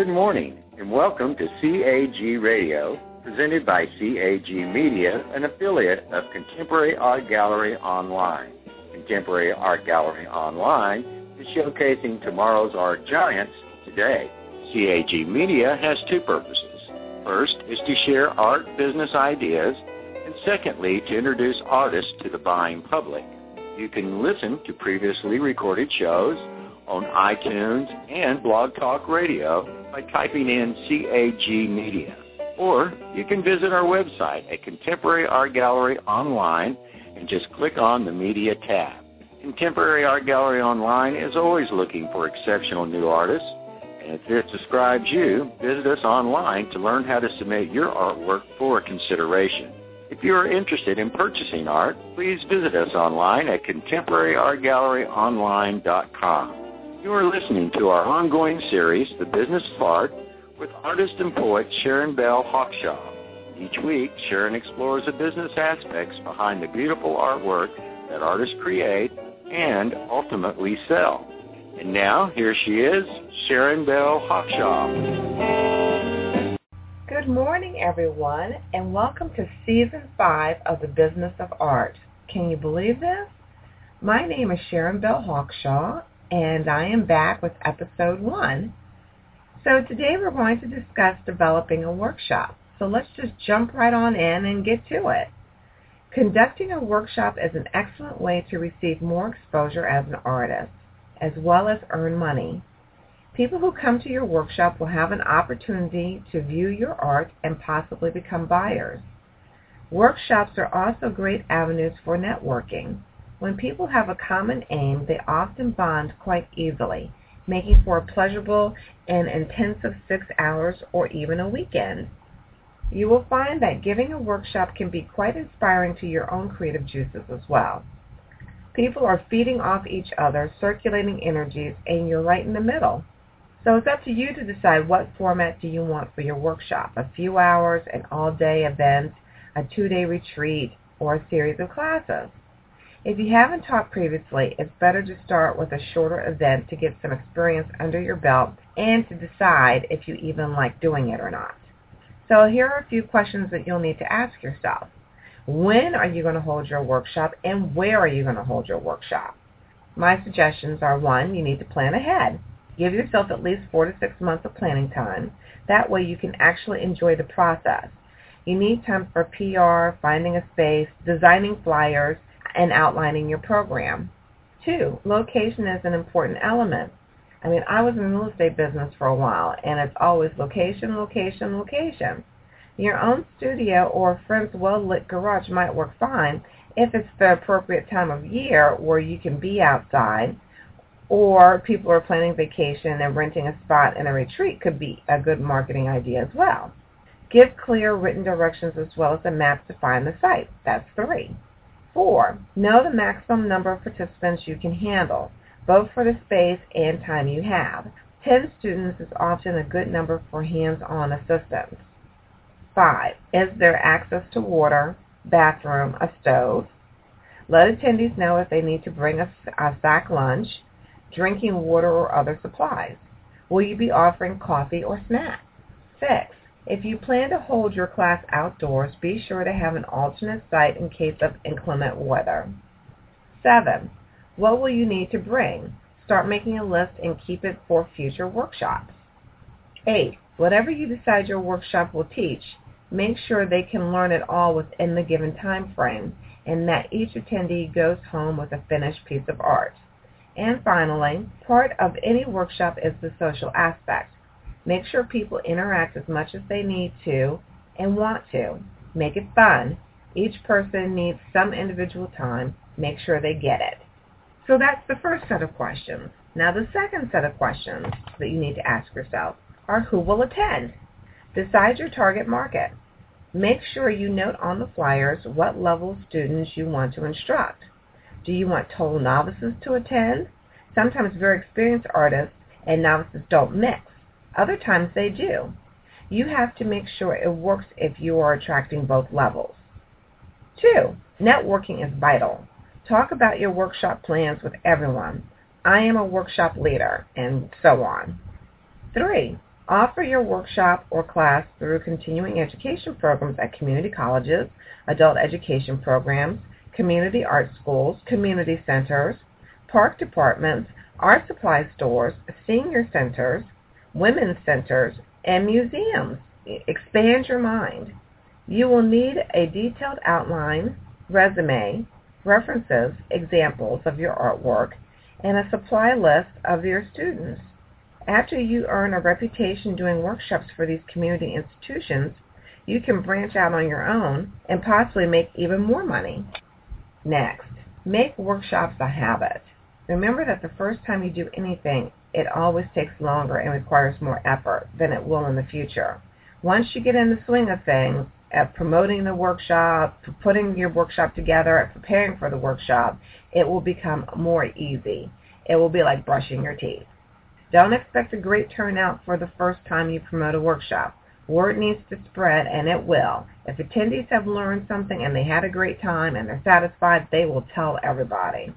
Good morning and welcome to CAG Radio, presented by CAG Media, an affiliate of Contemporary Art Gallery Online. Contemporary Art Gallery Online is showcasing tomorrow's art giants today. CAG Media has two purposes. First is to share art business ideas, and secondly, to introduce artists to the buying public. You can listen to previously recorded shows on iTunes and Blog Talk Radio by typing in CAG Media. Or you can visit our website at Contemporary Art Gallery Online and just click on the Media tab. Contemporary Art Gallery Online is always looking for exceptional new artists. And if this describes you, visit us online to learn how to submit your artwork for consideration. If you are interested in purchasing art, please visit us online at contemporaryartgalleryonline.com. You are listening to our ongoing series, The Business of Art, with artist and poet Sharon Bell Hawkshaw. Each week, Sharon explores the business aspects behind the beautiful artwork that artists create and ultimately sell. And now, here she is, Sharon Bell Hawkshaw. Good morning, everyone, and welcome to Season 5 of The Business of Art. Can you believe this? My name is Sharon Bell Hawkshaw, and I am back with episode one. So today we're going to discuss developing a workshop. So let's just jump right on in and get to it. Conducting a workshop is an excellent way to receive more exposure as an artist, as well as earn money. People who come to your workshop will have an opportunity to view your art and possibly become buyers. Workshops are also great avenues for networking. When people have a common aim, they often bond quite easily, making for a pleasurable and intensive six hours or even a weekend. You will find that giving a workshop can be quite inspiring to your own creative juices as well. People are feeding off each other, circulating energies, and you're right in the middle. So it's up to you to decide what format do you want for your workshop, a few hours, an all-day event, a two-day retreat, or a series of classes. If you haven't taught previously, it's better to start with a shorter event to get some experience under your belt and to decide if you even like doing it or not. So here are a few questions that you'll need to ask yourself. When are you going to hold your workshop and where are you going to hold your workshop? My suggestions are one, you need to plan ahead. Give yourself at least four to six months of planning time. That way you can actually enjoy the process. You need time for PR, finding a space, designing flyers, and outlining your program. Two, location is an important element. I mean, I was in the real estate business for a while, and it's always location, location, location. Your own studio or a friend's well-lit garage might work fine if it's the appropriate time of year where you can be outside, or people are planning vacation and renting a spot in a retreat could be a good marketing idea as well. Give clear written directions as well as a map to find the site. That's three. Four, know the maximum number of participants you can handle, both for the space and time you have. Ten students is often a good number for hands-on assistance. Five, is there access to water, bathroom, a stove? Let attendees know if they need to bring a, a sack lunch, drinking water, or other supplies. Will you be offering coffee or snacks? Six, if you plan to hold your class outdoors, be sure to have an alternate site in case of inclement weather. 7. What will you need to bring? Start making a list and keep it for future workshops. 8. Whatever you decide your workshop will teach, make sure they can learn it all within the given time frame and that each attendee goes home with a finished piece of art. And finally, part of any workshop is the social aspect. Make sure people interact as much as they need to and want to. Make it fun. Each person needs some individual time. Make sure they get it. So that's the first set of questions. Now the second set of questions that you need to ask yourself are who will attend? Decide your target market. Make sure you note on the flyers what level of students you want to instruct. Do you want total novices to attend? Sometimes very experienced artists and novices don't mix. Other times they do. You have to make sure it works if you are attracting both levels. Two, networking is vital. Talk about your workshop plans with everyone. I am a workshop leader, and so on. Three, offer your workshop or class through continuing education programs at community colleges, adult education programs, community art schools, community centers, park departments, art supply stores, senior centers, women's centers, and museums. Expand your mind. You will need a detailed outline, resume, references, examples of your artwork, and a supply list of your students. After you earn a reputation doing workshops for these community institutions, you can branch out on your own and possibly make even more money. Next, make workshops a habit. Remember that the first time you do anything, it always takes longer and requires more effort than it will in the future. Once you get in the swing of things, at promoting the workshop, putting your workshop together, at preparing for the workshop, it will become more easy. It will be like brushing your teeth. Don't expect a great turnout for the first time you promote a workshop. Word needs to spread, and it will. If attendees have learned something and they had a great time and they're satisfied, they will tell everybody.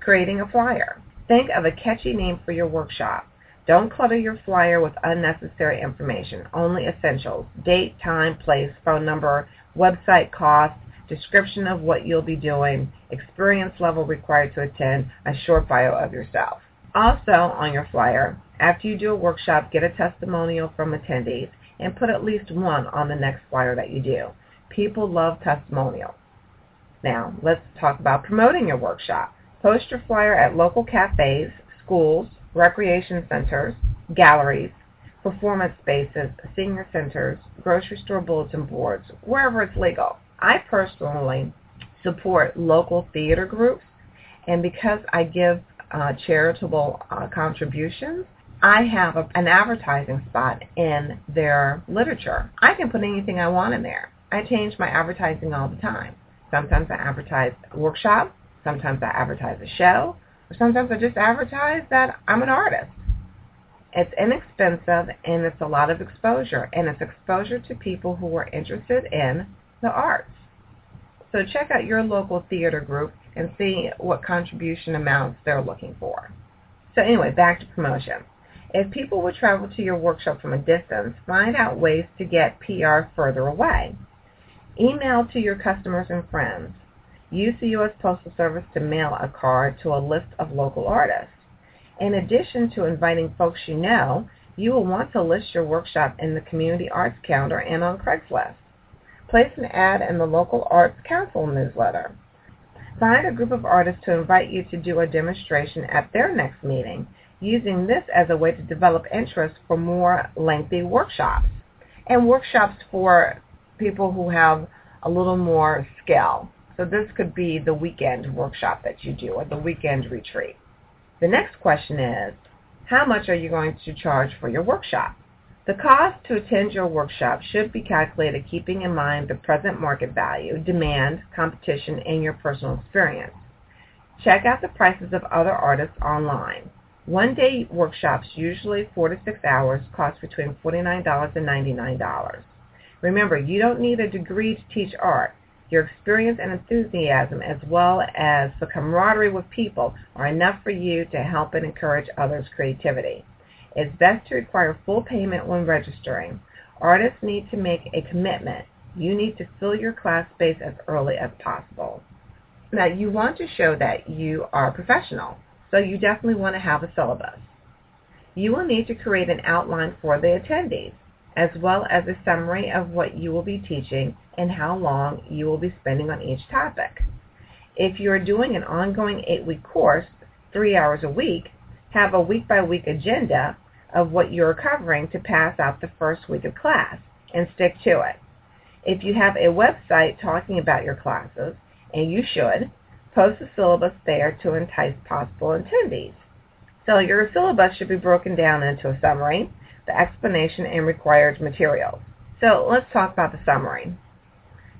Creating a flyer. Think of a catchy name for your workshop. Don't clutter your flyer with unnecessary information, only essentials. Date, time, place, phone number, website cost, description of what you'll be doing, experience level required to attend, a short bio of yourself. Also on your flyer, after you do a workshop, get a testimonial from attendees and put at least one on the next flyer that you do. People love testimonials. Now, let's talk about promoting your workshop. Post your flyer at local cafes, schools, recreation centers, galleries, performance spaces, senior centers, grocery store bulletin boards, wherever it's legal. I personally support local theater groups, and because I give uh, charitable uh, contributions, I have a, an advertising spot in their literature. I can put anything I want in there. I change my advertising all the time. Sometimes I advertise a workshop. Sometimes I advertise a show. Or sometimes I just advertise that I'm an artist. It's inexpensive and it's a lot of exposure. And it's exposure to people who are interested in the arts. So check out your local theater group and see what contribution amounts they're looking for. So anyway, back to promotion. If people would travel to your workshop from a distance, find out ways to get PR further away. Email to your customers and friends. Use the U.S. Postal Service to mail a card to a list of local artists. In addition to inviting folks you know, you will want to list your workshop in the Community Arts Calendar and on Craigslist. Place an ad in the local Arts Council newsletter. Find a group of artists to invite you to do a demonstration at their next meeting, using this as a way to develop interest for more lengthy workshops. And workshops for people who have a little more skill. So this could be the weekend workshop that you do or the weekend retreat. The next question is, how much are you going to charge for your workshop? The cost to attend your workshop should be calculated keeping in mind the present market value, demand, competition, and your personal experience. Check out the prices of other artists online. One-day workshops, usually four to six hours, cost between $49 and $99. Remember, you don't need a degree to teach art. Your experience and enthusiasm, as well as the camaraderie with people, are enough for you to help and encourage others' creativity. It's best to require full payment when registering. Artists need to make a commitment. You need to fill your class space as early as possible. Now, you want to show that you are professional, so you definitely want to have a syllabus. You will need to create an outline for the attendees, as well as a summary of what you will be teaching and how long you will be spending on each topic. If you are doing an ongoing eight-week course, three hours a week, have a week-by-week agenda of what you're covering to pass out the first week of class and stick to it. If you have a website talking about your classes, and you should, post the syllabus there to entice possible attendees. So your syllabus should be broken down into a summary, the explanation, and required materials. So let's talk about the summary.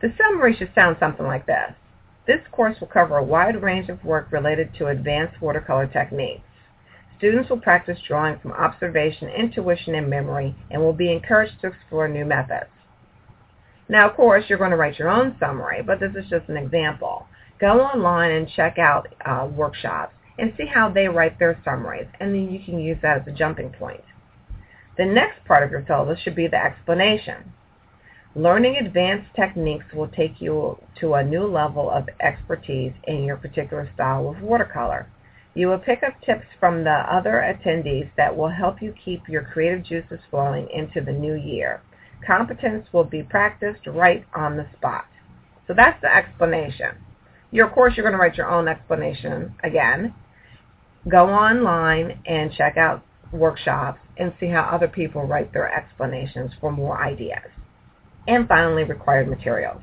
The summary should sound something like this. This course will cover a wide range of work related to advanced watercolor techniques. Students will practice drawing from observation, intuition, and memory, and will be encouraged to explore new methods. Now, of course, you're going to write your own summary, but this is just an example. Go online and check out uh, workshops and see how they write their summaries, and then you can use that as a jumping point. The next part of your syllabus should be the explanation. Learning advanced techniques will take you to a new level of expertise in your particular style of watercolor. You will pick up tips from the other attendees that will help you keep your creative juices flowing into the new year. Competence will be practiced right on the spot. So that's the explanation. Your, course, you're going to write your own explanation again. Go online and check out workshops and see how other people write their explanations for more ideas. And finally, required materials.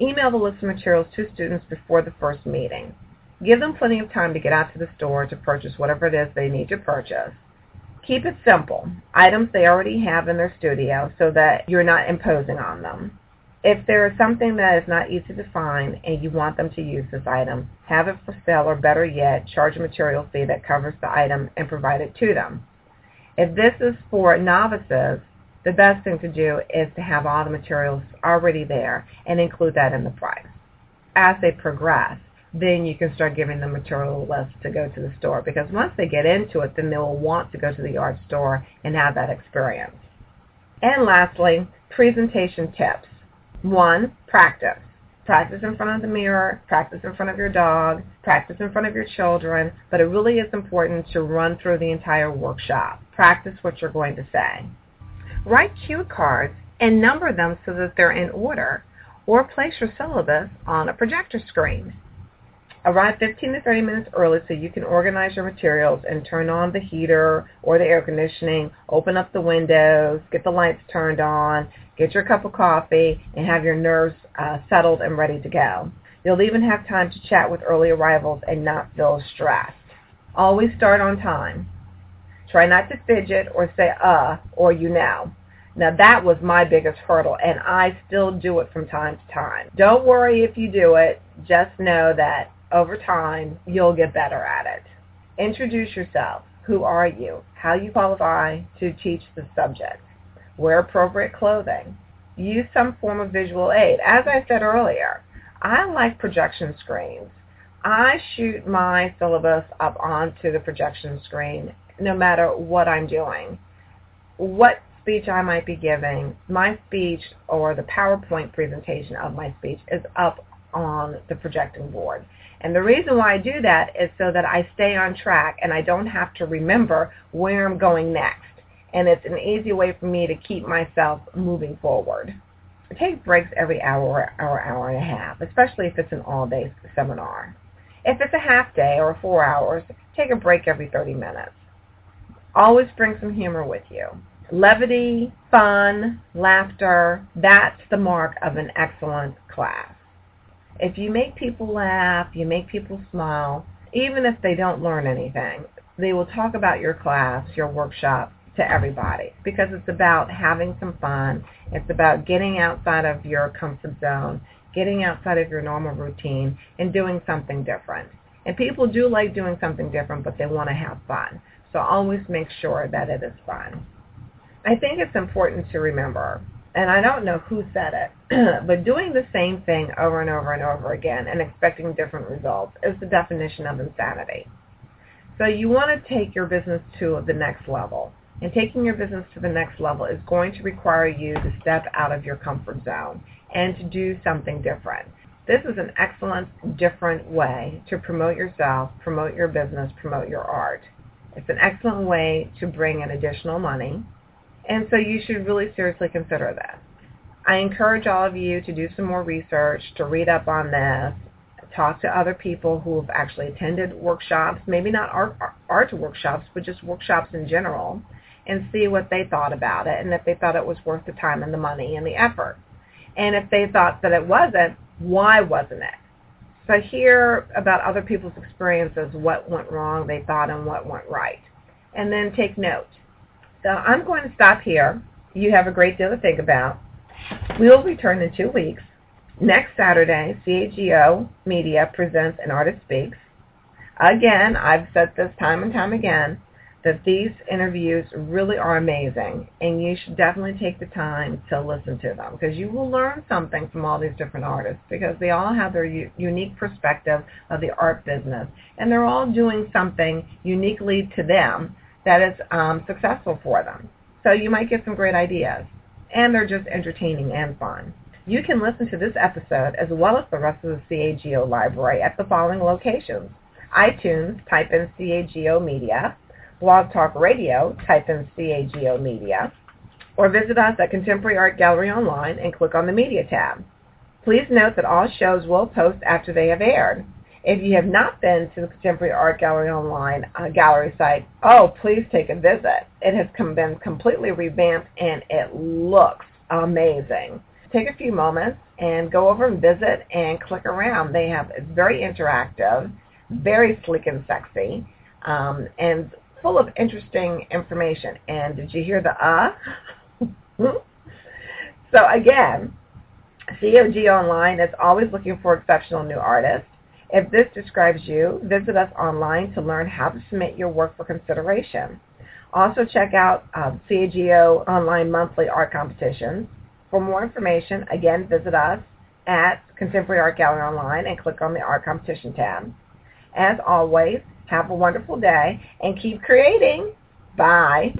Email the list of materials to students before the first meeting. Give them plenty of time to get out to the store to purchase whatever it is they need to purchase. Keep it simple. Items they already have in their studio so that you're not imposing on them. If there is something that is not easy to find and you want them to use this item, have it for sale or better yet, charge a material fee that covers the item and provide it to them. If this is for novices, the best thing to do is to have all the materials already there and include that in the price. As they progress, then you can start giving them material list to go to the store because once they get into it, then they will want to go to the art store and have that experience. And lastly, presentation tips. One, practice. Practice in front of the mirror, practice in front of your dog, practice in front of your children, but it really is important to run through the entire workshop. Practice what you're going to say. Write cue cards and number them so that they're in order, or place your syllabus on a projector screen. Arrive 15 to 30 minutes early so you can organize your materials and turn on the heater or the air conditioning, open up the windows, get the lights turned on, get your cup of coffee, and have your nerves uh, settled and ready to go. You'll even have time to chat with early arrivals and not feel stressed. Always start on time. Try not to fidget or say uh or you know. Now that was my biggest hurdle and I still do it from time to time. Don't worry if you do it. Just know that over time, you'll get better at it. Introduce yourself. Who are you? How you qualify to teach the subject. Wear appropriate clothing. Use some form of visual aid. As I said earlier, I like projection screens. I shoot my syllabus up onto the projection screen no matter what I'm doing. What speech I might be giving, my speech or the PowerPoint presentation of my speech is up on the projecting board. And the reason why I do that is so that I stay on track and I don't have to remember where I'm going next. And it's an easy way for me to keep myself moving forward. I take breaks every hour or hour and a half, especially if it's an all-day seminar. If it's a half day or four hours, take a break every 30 minutes. Always bring some humor with you. Levity, fun, laughter, that's the mark of an excellent class. If you make people laugh, you make people smile, even if they don't learn anything, they will talk about your class, your workshop to everybody because it's about having some fun. It's about getting outside of your comfort zone, getting outside of your normal routine and doing something different. And people do like doing something different, but they want to have fun. So always make sure that it is fun. I think it's important to remember and I don't know who said it, but doing the same thing over and over and over again and expecting different results is the definition of insanity. So you want to take your business to the next level. And taking your business to the next level is going to require you to step out of your comfort zone and to do something different. This is an excellent, different way to promote yourself, promote your business, promote your art. It's an excellent way to bring in additional money and so you should really seriously consider that. I encourage all of you to do some more research, to read up on this, talk to other people who have actually attended workshops, maybe not art, art workshops, but just workshops in general, and see what they thought about it and if they thought it was worth the time and the money and the effort. And if they thought that it wasn't, why wasn't it? So hear about other people's experiences, what went wrong, they thought, and what went right. And then take note. So I'm going to stop here. You have a great deal to think about. We will return in two weeks. Next Saturday, CAGO Media presents An Artist Speaks. Again, I've said this time and time again, that these interviews really are amazing and you should definitely take the time to listen to them because you will learn something from all these different artists because they all have their u- unique perspective of the art business and they're all doing something uniquely to them that is um, successful for them. So you might get some great ideas and they're just entertaining and fun. You can listen to this episode as well as the rest of the CAGO library at the following locations. iTunes, type in CAGO Media, Blog Talk Radio, type in CAGO Media, or visit us at Contemporary Art Gallery Online and click on the Media tab. Please note that all shows will post after they have aired. If you have not been to the Contemporary Art Gallery Online uh, gallery site, oh, please take a visit. It has been completely revamped and it looks amazing. Take a few moments and go over and visit and click around. They have it's very interactive, very sleek and sexy, um, and full of interesting information. And did you hear the uh? so again, COG Online is always looking for exceptional new artists. If this describes you, visit us online to learn how to submit your work for consideration. Also check out um, CAGO Online Monthly Art Competitions. For more information, again, visit us at Contemporary Art Gallery Online and click on the Art Competition tab. As always, have a wonderful day and keep creating. Bye.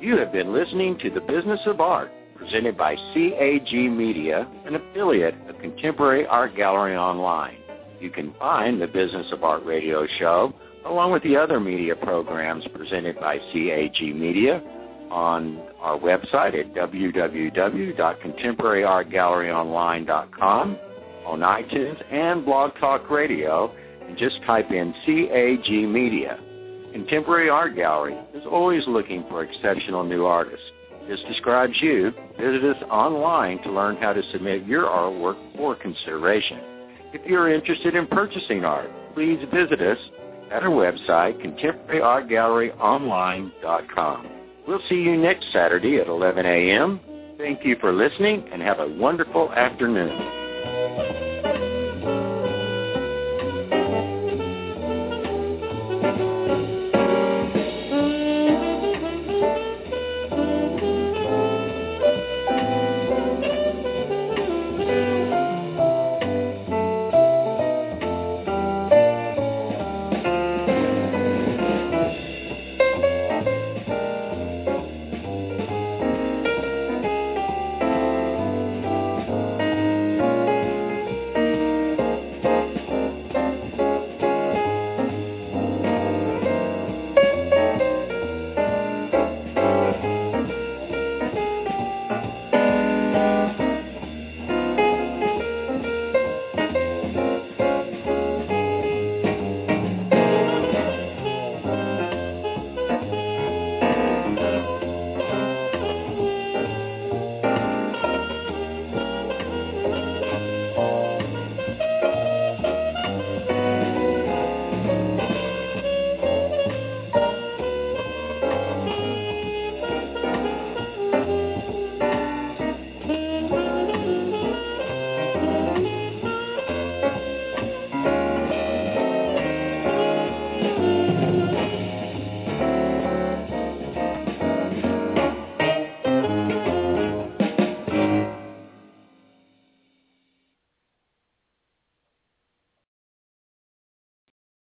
You have been listening to The Business of Art, presented by CAG Media, an affiliate of Contemporary Art Gallery Online. You can find the Business of Art radio show, along with the other media programs presented by CAG Media, on our website at www.contemporaryartgalleryonline.com, on iTunes, and Blog Talk Radio, and just type in CAG Media. Contemporary Art Gallery is always looking for exceptional new artists. This describes you. Visit us online to learn how to submit your artwork for consideration. If you're interested in purchasing art, please visit us at our website, contemporaryartgalleryonline.com. We'll see you next Saturday at 11 a.m. Thank you for listening and have a wonderful afternoon.